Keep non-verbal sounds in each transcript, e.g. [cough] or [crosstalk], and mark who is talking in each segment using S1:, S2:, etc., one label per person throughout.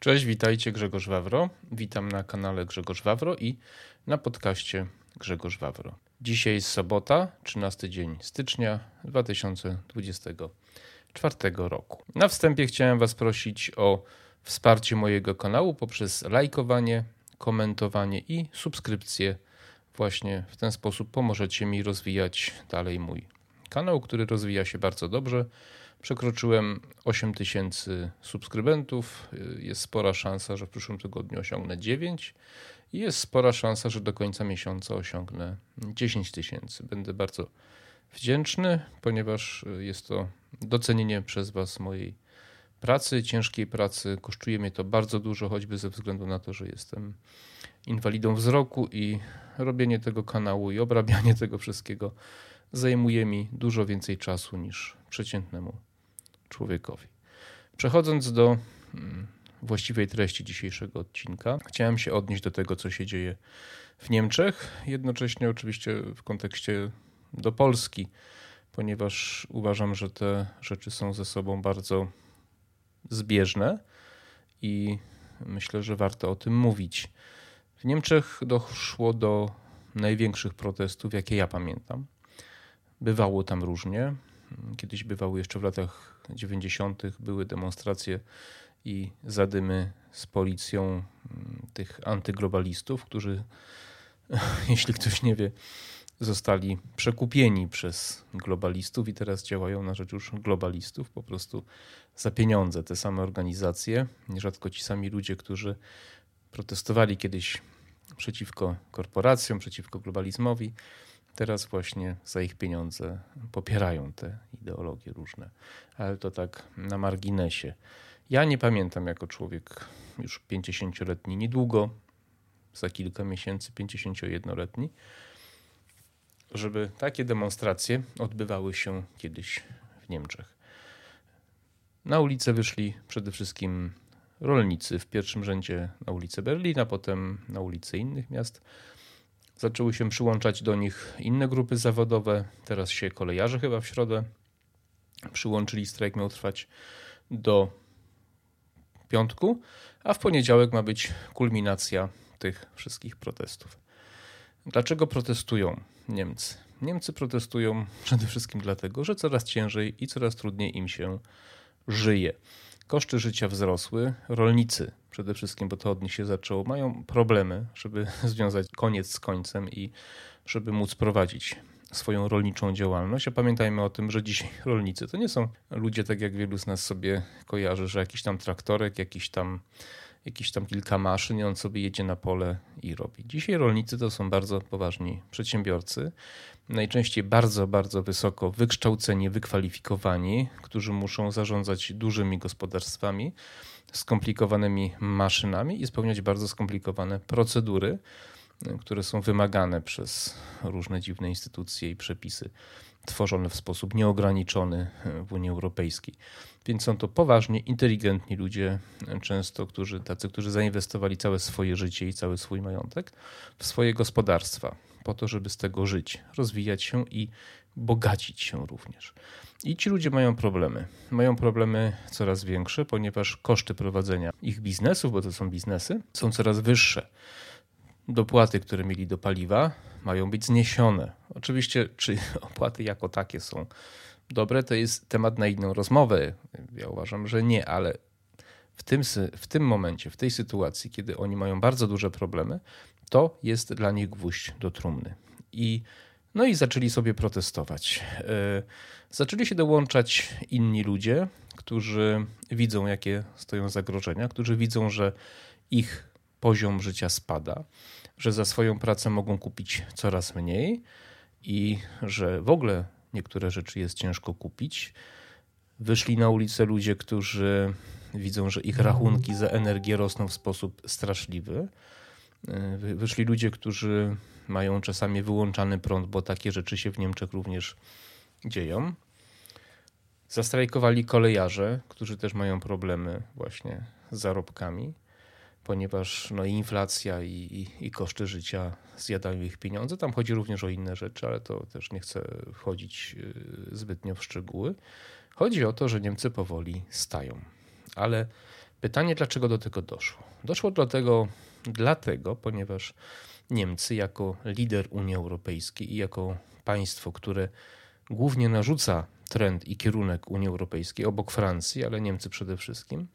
S1: Cześć, witajcie Grzegorz Wawro. Witam na kanale Grzegorz Wawro i na podcaście Grzegorz Wawro. Dzisiaj jest sobota, 13 dzień stycznia 2024 roku. Na wstępie chciałem Was prosić o wsparcie mojego kanału poprzez lajkowanie, komentowanie i subskrypcję. Właśnie w ten sposób pomożecie mi rozwijać dalej mój kanał, który rozwija się bardzo dobrze. Przekroczyłem 8 tysięcy subskrybentów. Jest spora szansa, że w przyszłym tygodniu osiągnę 9 i jest spora szansa, że do końca miesiąca osiągnę 10 tysięcy. Będę bardzo wdzięczny, ponieważ jest to docenienie przez Was mojej pracy, ciężkiej pracy. Kosztuje mnie to bardzo dużo, choćby ze względu na to, że jestem inwalidą wzroku i robienie tego kanału i obrabianie [laughs] tego wszystkiego zajmuje mi dużo więcej czasu niż przeciętnemu człowiekowi. Przechodząc do mm, właściwej treści dzisiejszego odcinka, chciałem się odnieść do tego, co się dzieje w Niemczech, jednocześnie oczywiście w kontekście do Polski, ponieważ uważam, że te rzeczy są ze sobą bardzo zbieżne i myślę, że warto o tym mówić. W Niemczech doszło do największych protestów, jakie ja pamiętam. Bywało tam różnie. Kiedyś bywały jeszcze w latach 90. były demonstracje i zadymy z policją mm, tych antyglobalistów, którzy, [laughs] jeśli ktoś nie wie, zostali przekupieni przez globalistów i teraz działają na rzecz już globalistów, po prostu za pieniądze. Te same organizacje, nierzadko ci sami ludzie, którzy protestowali kiedyś przeciwko korporacjom, przeciwko globalizmowi, teraz właśnie za ich pieniądze popierają te ideologie różne. Ale to tak na marginesie. Ja nie pamiętam jako człowiek już 50-letni, niedługo, za kilka miesięcy 51-letni, żeby takie demonstracje odbywały się kiedyś w Niemczech. Na ulicę wyszli przede wszystkim rolnicy, w pierwszym rzędzie na ulicę Berlina, potem na ulice innych miast. Zaczęły się przyłączać do nich inne grupy zawodowe. Teraz się kolejarze chyba w środę przyłączyli. Strajk miał trwać do piątku, a w poniedziałek ma być kulminacja tych wszystkich protestów. Dlaczego protestują Niemcy? Niemcy protestują przede wszystkim dlatego, że coraz ciężej i coraz trudniej im się żyje. Koszty życia wzrosły, rolnicy przede wszystkim, bo to od nich się zaczęło, mają problemy, żeby [laughs] związać koniec z końcem i żeby móc prowadzić swoją rolniczą działalność. A pamiętajmy o tym, że dzisiaj [laughs] rolnicy to nie są ludzie, tak jak wielu z nas sobie kojarzy, że jakiś tam traktorek, jakiś tam, jakiś tam kilka maszyn i on sobie jedzie na pole i robi. Dzisiaj rolnicy to są bardzo poważni przedsiębiorcy, najczęściej bardzo, bardzo wysoko wykształceni, wykwalifikowani, którzy muszą zarządzać dużymi gospodarstwami, skomplikowanymi maszynami i spełniać bardzo skomplikowane procedury, które są wymagane przez różne dziwne instytucje i przepisy tworzone w sposób nieograniczony w Unii Europejskiej. Więc są to poważnie, inteligentni ludzie, często którzy, tacy, którzy zainwestowali całe swoje życie i cały swój majątek w swoje gospodarstwa, po to, żeby z tego żyć, rozwijać się i bogacić się również. I ci ludzie mają problemy. Mają problemy coraz większe, ponieważ koszty prowadzenia ich biznesów, bo to są biznesy, są coraz wyższe. Dopłaty, które mieli do paliwa, mają być zniesione. Oczywiście, czy [laughs] opłaty jako takie są dobre, to jest temat na inną rozmowę. Ja uważam, że nie, ale w tym, w tym momencie, w tej sytuacji, kiedy oni mają bardzo duże problemy, to jest dla nich gwóźdź do trumny. I, no i zaczęli sobie protestować. Yy, zaczęli się dołączać inni ludzie, którzy widzą, jakie stoją zagrożenia, którzy widzą, że ich poziom życia spada, że za swoją pracę mogą kupić coraz mniej i że w ogóle niektóre rzeczy jest ciężko kupić. Wyszli na ulicę ludzie, którzy widzą, że ich rachunki za energię rosną w sposób straszliwy. Wyszli ludzie, którzy mają czasami wyłączany prąd, bo takie rzeczy się w Niemczech również dzieją. Zastrajkowali kolejarze, którzy też mają problemy właśnie z zarobkami ponieważ no, inflacja i, i, i, koszty życia zjadają ich pieniądze. Tam chodzi również o inne rzeczy, ale to też nie chcę wchodzić y, zbytnio w szczegóły. Chodzi o to, że Niemcy powoli stają. Ale Pytanie, dlaczego do tego doszło? Doszło do tego dlatego, ponieważ Niemcy jako lider Unii Europejskiej i jako państwo, które głównie narzuca trend i kierunek Unii Europejskiej obok Francji, ale Niemcy przede wszystkim,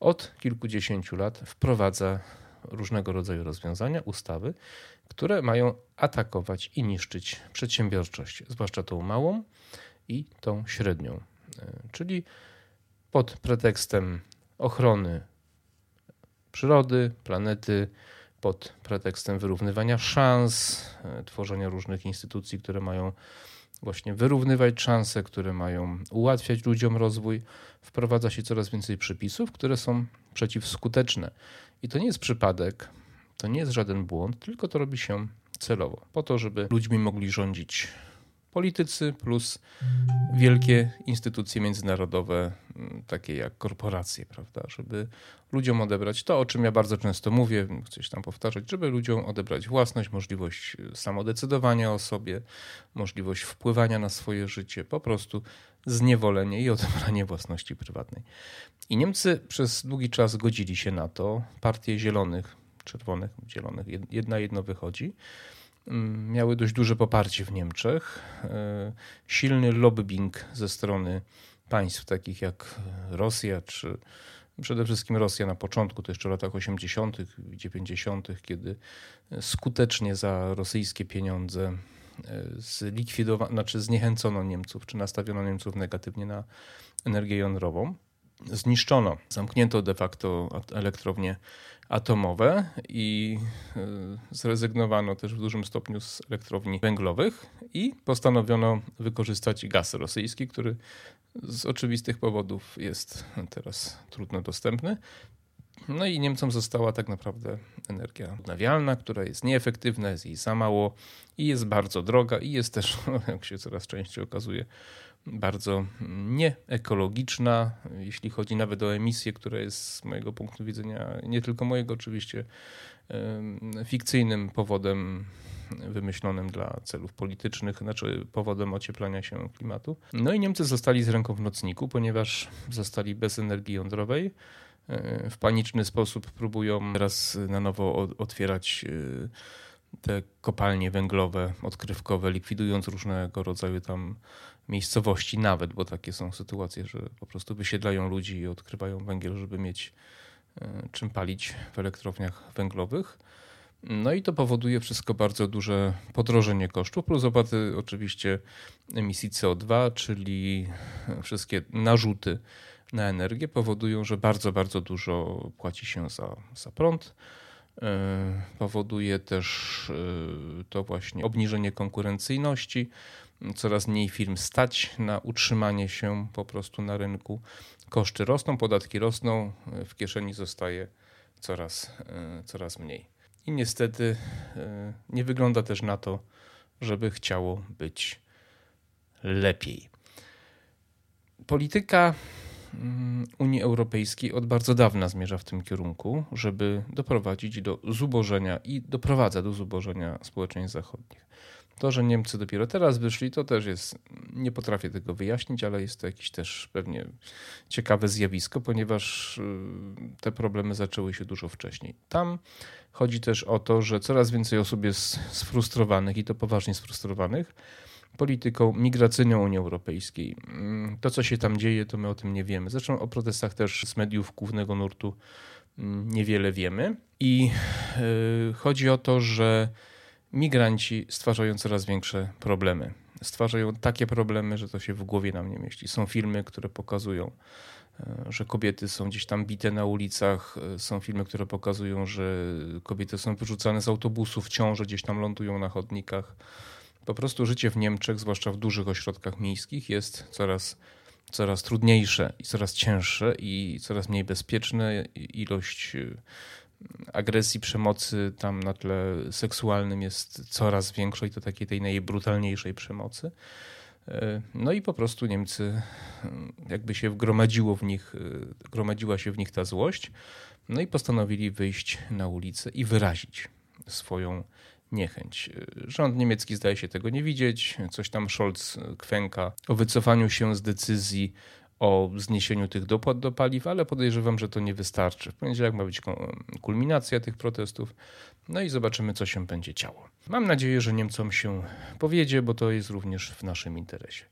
S1: od kilkudziesięciu lat wprowadza różnego rodzaju rozwiązania, ustawy, które mają atakować i niszczyć przedsiębiorczość, zwłaszcza tą małą i tą średnią. E, czyli pod pretekstem ochrony przyrody, planety, pod pretekstem wyrównywania szans, e, tworzenia różnych instytucji, które mają właśnie wyrównywać szanse, które mają ułatwiać ludziom rozwój, wprowadza się coraz więcej przepisów, które są przeciwskuteczne. I to nie jest przypadek, to nie jest żaden błąd, tylko to robi się celowo, po to, żeby ludźmi mogli rządzić politycy plus wielkie instytucje międzynarodowe, mm, takie jak korporacje, prawda, żeby ludziom odebrać to, o czym ja bardzo często mówię, chcę się tam powtarzać, żeby ludziom odebrać własność, możliwość samodecydowania o sobie, możliwość wpływania na swoje życie, po prostu zniewolenie i [laughs] odebranie własności prywatnej. I Niemcy przez długi czas godzili się na to. Partie zielonych, czerwonych, zielonych, jedna jedno wychodzi miały dość duże poparcie w Niemczech. E, silny lobbying ze strony państw takich jak Rosja, czy przede wszystkim Rosja na początku, to jeszcze w latach 80., 90., kiedy skutecznie za rosyjskie pieniądze e, zlikwidowano, znaczy zniechęcono Niemców, czy nastawiono Niemców negatywnie na energię jądrową. Zniszczono, zamknięto de facto elektrownie atomowe i e, zrezygnowano też w dużym stopniu z elektrowni węglowych i postanowiono wykorzystać gaz rosyjski, który z oczywistych powodów jest teraz trudno dostępny. No i Niemcom została tak naprawdę energia odnawialna, która jest nieefektywna, jest jej za mało i jest bardzo droga i jest też, [laughs] jak się coraz częściej okazuje, bardzo nieekologiczna, jeśli chodzi nawet o emisję, która jest z mojego punktu widzenia, nie tylko mojego oczywiście, fikcyjnym powodem wymyślonym dla celów politycznych, znaczy powodem ocieplania się klimatu. No i Niemcy zostali z ręką w nocniku, ponieważ zostali bez energii jądrowej. W paniczny sposób próbują teraz na nowo otwierać e, te kopalnie węglowe, odkrywkowe, likwidując różnego rodzaju tam miejscowości nawet, bo takie są sytuacje, że po prostu wysiedlają ludzi i odkrywają węgiel, żeby mieć e, czym palić w elektrowniach węglowych. No i to powoduje wszystko bardzo duże podrożenie kosztów, plus opłaty oczywiście emisji CO2, czyli wszystkie narzuty na energię powodują, że bardzo, bardzo dużo płaci się za, za prąd. E, powoduje też e, to właśnie obniżenie konkurencyjności, coraz mniej firm stać na utrzymanie się po prostu na rynku. Koszty rosną, podatki rosną, w kieszeni zostaje coraz, e, coraz mniej. I niestety e, nie wygląda też na to, żeby chciało być lepiej. Polityka Unii Europejskiej od bardzo dawna zmierza w tym kierunku, żeby doprowadzić do zubożenia i doprowadza do zubożenia społeczeństw zachodnich. To, że Niemcy dopiero teraz wyszli, to też jest, nie potrafię tego wyjaśnić, ale jest to jakieś też pewnie ciekawe zjawisko, ponieważ y, te problemy zaczęły się dużo wcześniej. Tam chodzi też o to, że coraz więcej osób jest sfrustrowanych i to poważnie sfrustrowanych polityką migracyjną Unii Europejskiej. Mm, to, co się tam dzieje, to my o tym nie wiemy. Zresztą o protestach też z mediów głównego nurtu mm, niewiele wiemy. I yy, chodzi o to, że migranci stwarzają coraz większe problemy. Stwarzają takie problemy, że to się w głowie nam nie mieści. Są filmy, które pokazują, e, że kobiety są gdzieś tam bite na ulicach. E, są filmy, które pokazują, że kobiety są wyrzucane z autobusów, ciąże gdzieś tam lądują na chodnikach. Po prostu życie w Niemczech, zwłaszcza w dużych ośrodkach miejskich, jest coraz, coraz trudniejsze i coraz cięższe i coraz mniej bezpieczne. Ilość e, agresji, przemocy tam na tle seksualnym jest coraz większa i to takiej tej najbrutalniejszej przemocy. E, no i po prostu Niemcy, e, jakby się wgromadziło w nich, e, gromadziła się w nich ta złość, no i postanowili wyjść na ulicę i wyrazić swoją niechęć. Rząd niemiecki zdaje się tego nie widzieć. Coś tam Scholz kwęka o wycofaniu się z decyzji o zniesieniu tych dopłat do paliw, ale podejrzewam, że to nie wystarczy. W poniedziałek ma być kulminacja tych protestów, no i zobaczymy, co się będzie działo. Mam nadzieję, że Niemcom się powiedzie, bo to jest również w naszym interesie.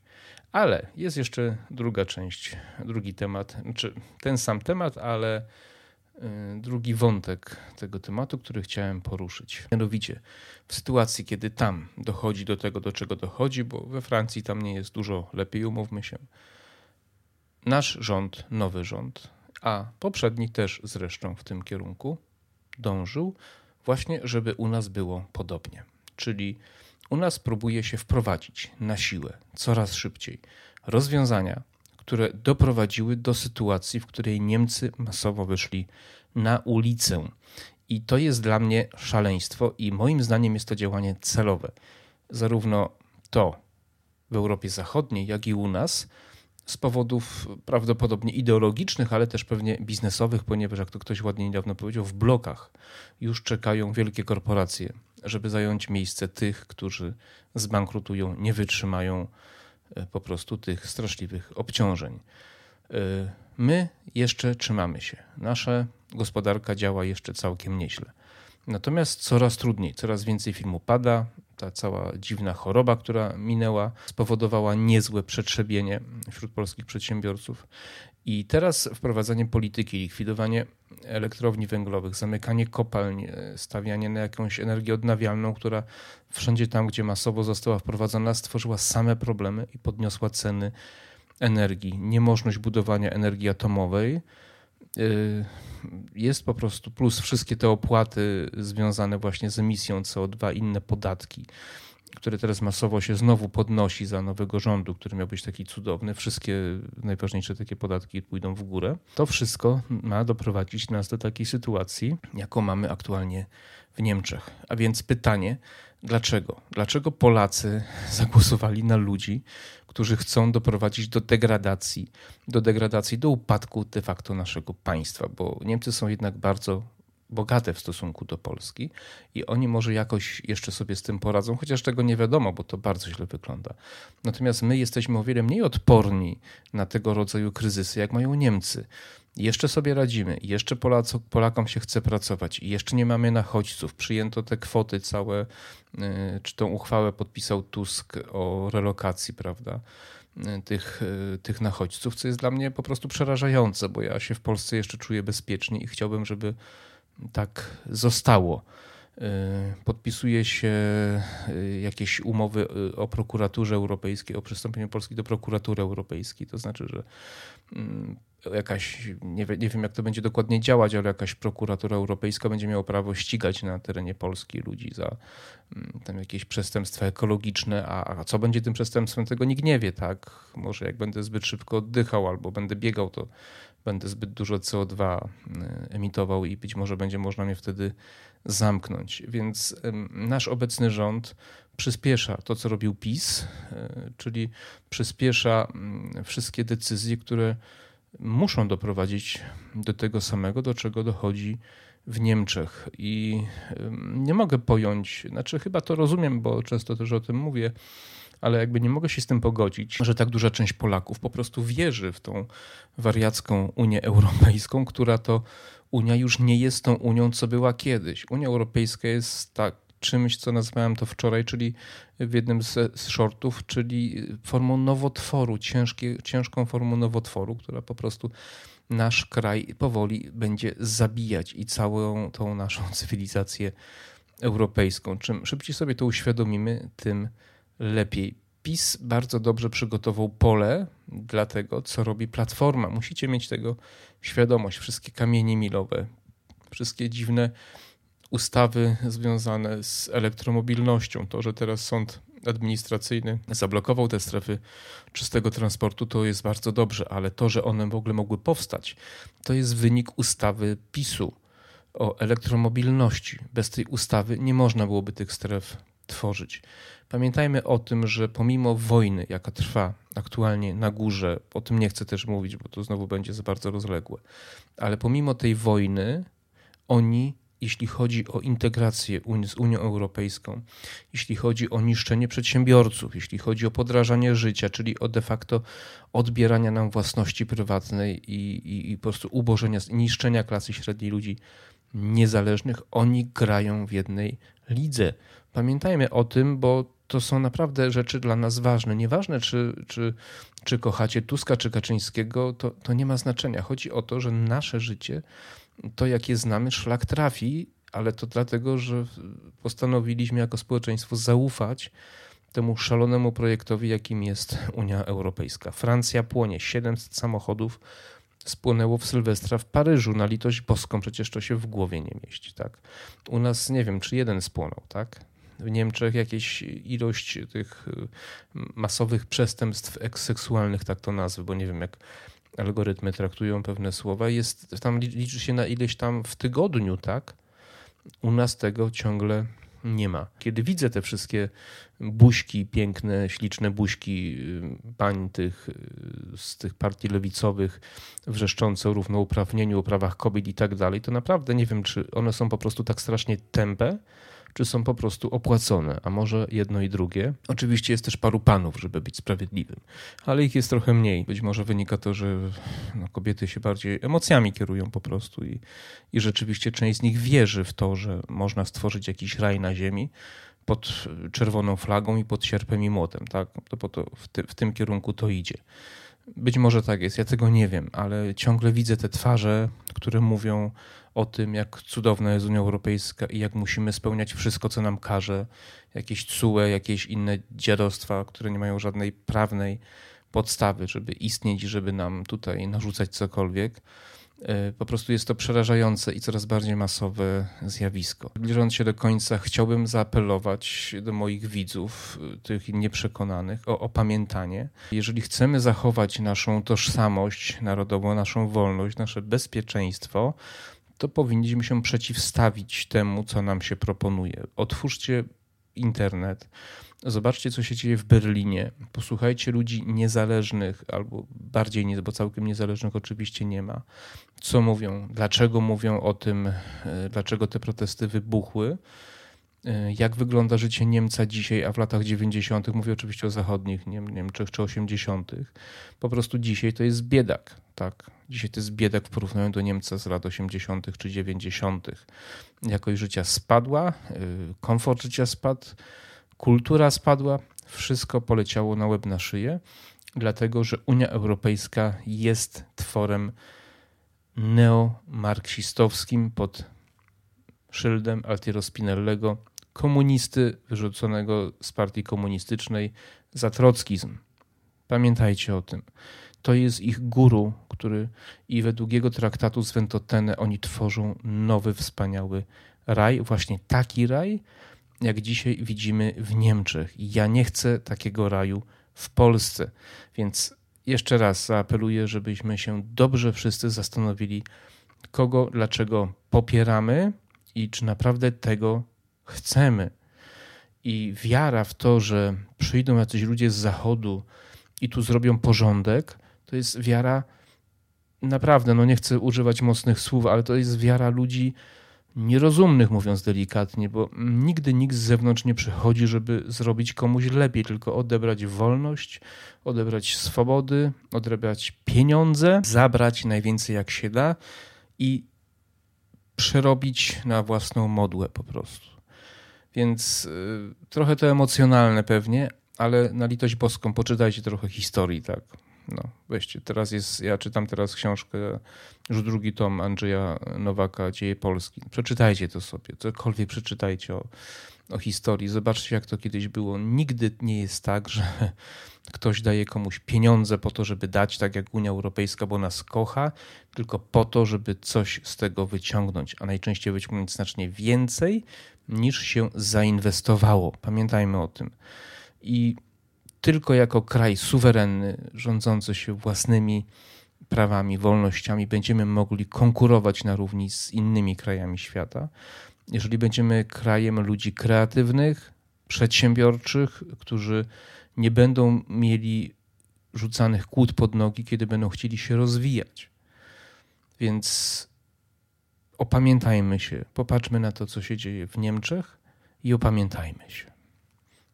S1: Ale jest jeszcze druga część, drugi temat, znaczy ten sam temat, ale y, drugi wątek tego tematu, który chciałem poruszyć. Mianowicie w sytuacji, kiedy tam dochodzi do tego, do czego dochodzi, bo we Francji tam nie jest dużo lepiej, umówmy się. Nasz rząd, nowy rząd, a poprzedni też zresztą w tym kierunku dążył, właśnie żeby u nas było podobnie. Czyli u nas próbuje się wprowadzić na siłę, coraz szybciej, rozwiązania, które doprowadziły do sytuacji, w której Niemcy masowo wyszli na ulicę. I to jest dla mnie szaleństwo, i moim zdaniem jest to działanie celowe. Zarówno to w Europie Zachodniej, jak i u nas, z powodów prawdopodobnie ideologicznych, ale też pewnie biznesowych, ponieważ, jak to ktoś ładnie niedawno powiedział, w blokach już czekają wielkie korporacje, żeby zająć miejsce tych, którzy zbankrutują, nie wytrzymają e, po prostu tych straszliwych obciążeń. E, my jeszcze trzymamy się. Nasza gospodarka działa jeszcze całkiem nieźle. Natomiast coraz trudniej, coraz więcej firm pada. Ta cała dziwna choroba, która minęła, spowodowała niezłe przetrzebienie wśród polskich przedsiębiorców. I teraz wprowadzanie polityki, likwidowanie elektrowni węglowych, zamykanie kopalń, stawianie na jakąś energię odnawialną, która wszędzie tam, gdzie masowo została wprowadzona, stworzyła same problemy i podniosła ceny energii. Niemożność budowania energii atomowej jest po prostu plus wszystkie te opłaty związane właśnie z emisją CO2, inne podatki, które teraz masowo się znowu podnosi za nowego rządu, który miał być taki cudowny. Wszystkie najważniejsze takie podatki pójdą w górę. To wszystko ma doprowadzić nas do takiej sytuacji, jaką mamy aktualnie w Niemczech. A więc pytanie, dlaczego? Dlaczego Polacy [laughs] zagłosowali na ludzi, którzy chcą doprowadzić do degradacji, do degradacji, do upadku de facto naszego państwa, bo Niemcy są jednak bardzo bogate w stosunku do Polski i oni może jakoś jeszcze sobie z tym poradzą, chociaż tego nie wiadomo, bo to bardzo źle wygląda. Natomiast my jesteśmy o wiele mniej odporni na tego rodzaju kryzysy, jak mają Niemcy jeszcze sobie radzimy, jeszcze Polaco, Polakom się chce pracować, jeszcze nie mamy nachodźców. Przyjęto te kwoty całe, y, czy tą uchwałę podpisał Tusk o relokacji, prawda? Y, tych, y, tych nachodźców, co jest dla mnie po prostu przerażające, bo ja się w Polsce jeszcze czuję bezpiecznie i chciałbym, żeby tak zostało. Podpisuje się jakieś umowy o prokuraturze europejskiej, o przystąpieniu Polski do prokuratury europejskiej. To znaczy, że mm, jakaś, nie, nie wiem jak to będzie dokładnie działać, ale jakaś prokuratura europejska będzie miała prawo ścigać na terenie Polski ludzi za mm, tam jakieś przestępstwa ekologiczne, a, a co będzie tym przestępstwem, tego nikt nie wie, tak? Może jak będę zbyt szybko oddychał albo będę biegał, to będę zbyt dużo CO2 mm, emitował i być może będzie można mnie wtedy zamknąć. Więc nasz obecny rząd przyspiesza to, co robił PiS, e, czyli przyspiesza mm, wszystkie decyzje, które muszą doprowadzić do tego samego, do czego dochodzi w Niemczech. I nie mogę pojąć, znaczy chyba to rozumiem, bo często też o tym mówię, ale jakby nie mogę się z tym pogodzić, że tak duża część Polaków po prostu wierzy w tą wariacką Unię Europejską, która to Unia już nie jest tą Unią, co była kiedyś. Unia Europejska jest tak czymś, co nazwałem to wczoraj, czyli w jednym z, z shortów, czyli formą nowotworu, ciężkie, ciężką formą nowotworu, która po prostu nasz kraj powoli będzie zabijać i całą tą naszą [laughs] cywilizację europejską. Czym szybciej sobie to uświadomimy, tym lepiej. PiS bardzo dobrze przygotował pole dla tego, co robi Platforma. Musicie mieć tego świadomość. Wszystkie kamienie milowe, wszystkie dziwne ustawy związane z elektromobilnością. To, że teraz sąd administracyjny zablokował te strefy czystego transportu, to jest bardzo dobrze, ale to, że one w ogóle mogły powstać, to jest wynik ustawy PiSu o elektromobilności. Bez tej ustawy nie można byłoby tych stref tworzyć. Pamiętajmy o tym, że pomimo wojny, jaka trwa aktualnie na górze, o tym nie chcę też mówić, bo to znowu będzie za bardzo rozległe, ale pomimo tej wojny, oni jeśli chodzi o integrację z Unią Europejską, jeśli chodzi o niszczenie przedsiębiorców, jeśli chodzi o podrażanie życia, czyli o de facto odbierania nam własności prywatnej i, i, i po prostu ubożenia, niszczenia klasy średniej ludzi niezależnych, oni grają w jednej lidze. Pamiętajmy o tym, bo to są naprawdę rzeczy dla nas ważne. Nieważne, czy, czy, czy kochacie Tuska, czy Kaczyńskiego, to, to nie ma znaczenia. Chodzi o to, że nasze życie, to jak je znamy, szlak trafi, ale to dlatego, że postanowiliśmy jako społeczeństwo zaufać temu szalonemu projektowi, jakim jest Unia Europejska. Francja płonie, 700 samochodów spłonęło w Sylwestra w Paryżu na litość boską, przecież to się w głowie nie mieści, tak? U nas nie wiem, czy jeden spłonął, tak? W Niemczech jakieś ilość tych y, masowych przestępstw seksualnych, tak to nazwy, bo nie wiem jak algorytmy traktują pewne słowa, jest tam liczy się na ileś tam w tygodniu, tak? U nas tego ciągle nie ma. Kiedy widzę te wszystkie buźki, piękne, śliczne buźki y, pań tych, y, z tych partii lewicowych, wrzeszczące o równouprawnieniu, o prawach kobiet i tak dalej, to naprawdę nie wiem, czy one są po prostu tak strasznie tępe, czy są po prostu opłacone, a może jedno i drugie. Oczywiście jest też paru panów, żeby być sprawiedliwym, ale ich jest trochę mniej. Być może wynika to, że no, kobiety się bardziej emocjami kierują po prostu i, i rzeczywiście część z nich wierzy w to, że można stworzyć jakiś raj na ziemi pod czerwoną flagą i pod sierpem i młotem. Tak? To, po to w, ty, w tym kierunku to idzie. Być może tak jest, ja tego nie wiem, ale ciągle widzę te twarze, które mówią o tym, jak cudowna jest Unia Europejska i jak musimy spełniać wszystko, co nam każe, jakieś CUE, jakieś inne dziadostwa, które nie mają żadnej prawnej podstawy, żeby istnieć żeby nam tutaj narzucać cokolwiek. E, po prostu jest to przerażające i coraz bardziej masowe zjawisko. Zbliżając się do końca, chciałbym zaapelować do moich widzów, e, tych nieprzekonanych, o opamiętanie. Jeżeli chcemy zachować naszą tożsamość narodową, naszą wolność, nasze bezpieczeństwo, to powinniśmy się przeciwstawić temu, co nam się proponuje. Otwórzcie internet, zobaczcie, co się dzieje w Berlinie, posłuchajcie ludzi niezależnych, albo bardziej nie, bo całkiem niezależnych oczywiście nie ma, co mówią, dlaczego mówią o tym, e, dlaczego te protesty wybuchły jak wygląda życie Niemca dzisiaj, a w latach 90., mówię oczywiście o zachodnich Niemczech czy 80., po prostu dzisiaj to jest biedak. Tak? Dzisiaj to jest biedak w porównaniu do Niemca z lat 80. czy 90. Jakość życia spadła, e, komfort życia spadł, kultura spadła, wszystko poleciało na łeb na szyję, dlatego że Unia Europejska jest tworem neomarksistowskim pod szyldem Altiero Spinellego komunisty wyrzuconego z partii komunistycznej za trockizm. Pamiętajcie o tym. To jest ich guru, który i według jego traktatu z Ventotene oni tworzą nowy, wspaniały raj, właśnie taki raj, jak dzisiaj widzimy w Niemczech. Ja nie chcę takiego raju w Polsce. Więc jeszcze raz zaapeluję, żebyśmy się dobrze wszyscy zastanowili, kogo, dlaczego popieramy i czy naprawdę tego chcemy. I wiara w to, że przyjdą jacyś ludzie z zachodu i tu zrobią porządek, to jest wiara naprawdę, no nie chcę używać mocnych słów, ale to jest wiara ludzi nierozumnych, mówiąc delikatnie, bo nigdy nikt z zewnątrz nie przychodzi, żeby zrobić komuś lepiej, tylko odebrać wolność, odebrać swobody, odebrać pieniądze, zabrać najwięcej jak się da i przerobić na własną modłę po prostu. Więc y, trochę to emocjonalne pewnie, ale na litość boską poczytajcie trochę historii, tak. No, weźcie, teraz jest, ja czytam teraz książkę, już drugi tom Andrzeja Nowaka, Dzieje Polski. Przeczytajcie to sobie, cokolwiek przeczytajcie o, o historii. Zobaczcie, jak to kiedyś było. Nigdy nie jest tak, że [laughs] ktoś daje komuś pieniądze po to, żeby dać, tak jak Unia Europejska, bo nas kocha, tylko po to, żeby coś z tego wyciągnąć, a najczęściej wyciągnąć znacznie więcej niż się zainwestowało. Pamiętajmy o tym. I tylko jako kraj suwerenny, rządzący się własnymi prawami, wolnościami, będziemy mogli konkurować na równi z innymi krajami świata. Jeżeli będziemy krajem ludzi kreatywnych, przedsiębiorczych, którzy nie będą mieli rzucanych kłód pod nogi, kiedy będą chcieli się rozwijać. Więc opamiętajmy się, popatrzmy na to, co się dzieje w Niemczech i opamiętajmy się.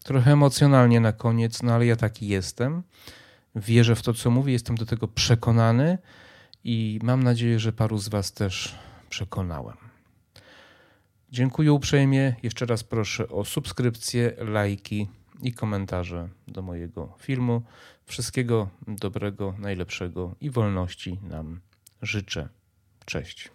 S1: Trochę emocjonalnie na koniec, no ale ja taki jestem. Wierzę w to, co mówię, jestem do tego przekonany i mam nadzieję, że paru z Was też przekonałem. Dziękuję uprzejmie. Jeszcze raz proszę o subskrypcję, lajki i komentarze do mojego filmu. Wszystkiego dobrego, najlepszego i wolności nam życzę. Cześć.